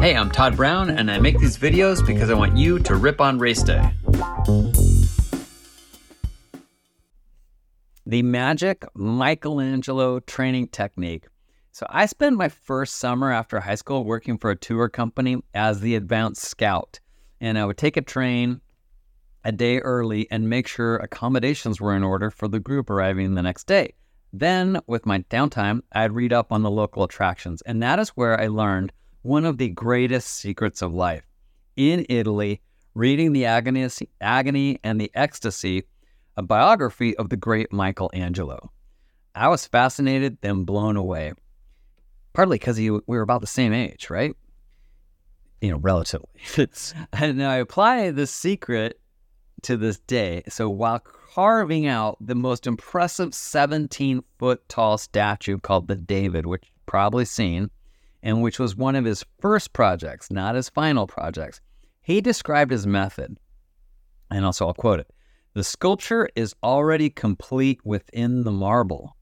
Hey, I'm Todd Brown, and I make these videos because I want you to rip on race day. The magic Michelangelo training technique. So, I spent my first summer after high school working for a tour company as the advanced scout. And I would take a train a day early and make sure accommodations were in order for the group arriving the next day. Then, with my downtime, I'd read up on the local attractions. And that is where I learned one of the greatest secrets of life. In Italy, reading The Agony, Agony and the Ecstasy, a biography of the great Michelangelo. I was fascinated, then blown away. Partly because we were about the same age, right? You know, relatively. and I apply this secret to this day. So while carving out the most impressive 17 foot tall statue called the David, which you've probably seen, and which was one of his first projects, not his final projects. He described his method, and also I'll quote it The sculpture is already complete within the marble.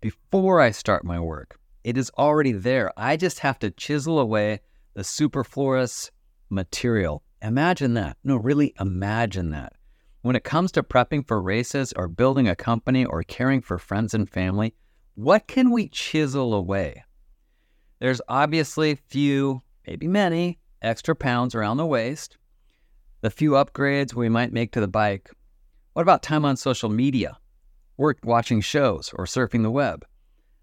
Before I start my work, it is already there. I just have to chisel away the superfluous material. Imagine that. No, really imagine that. When it comes to prepping for races or building a company or caring for friends and family, what can we chisel away? There's obviously few, maybe many, extra pounds around the waist, the few upgrades we might make to the bike. What about time on social media? Work watching shows or surfing the web?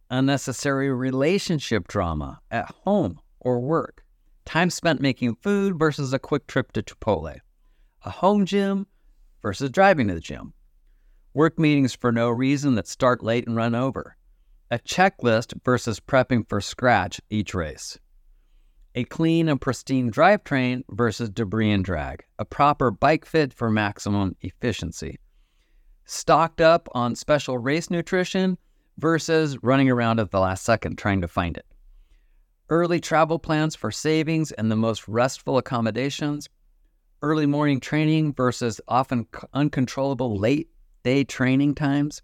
Unnecessary relationship drama at home or work? Time spent making food versus a quick trip to Chipotle? A home gym versus driving to the gym? Work meetings for no reason that start late and run over? A checklist versus prepping for scratch each race, a clean and pristine drivetrain versus debris and drag, a proper bike fit for maximum efficiency, stocked up on special race nutrition versus running around at the last second trying to find it, early travel plans for savings and the most restful accommodations, early morning training versus often uncontrollable late day training times.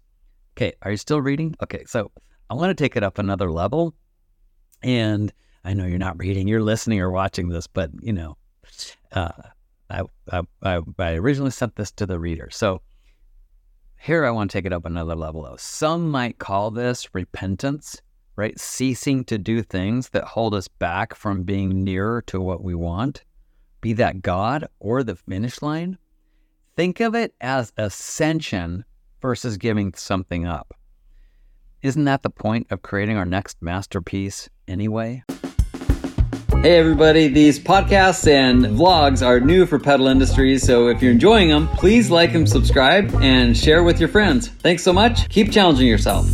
Okay, are you still reading? Okay, so I want to take it up another level. And I know you're not reading, you're listening or watching this, but you know, uh, I, I, I originally sent this to the reader. So here I want to take it up another level. Though. Some might call this repentance, right? Ceasing to do things that hold us back from being nearer to what we want, be that God or the finish line. Think of it as ascension versus giving something up. Isn't that the point of creating our next masterpiece anyway? Hey everybody, these podcasts and vlogs are new for Pedal Industries, so if you're enjoying them, please like and subscribe and share with your friends. Thanks so much. Keep challenging yourself.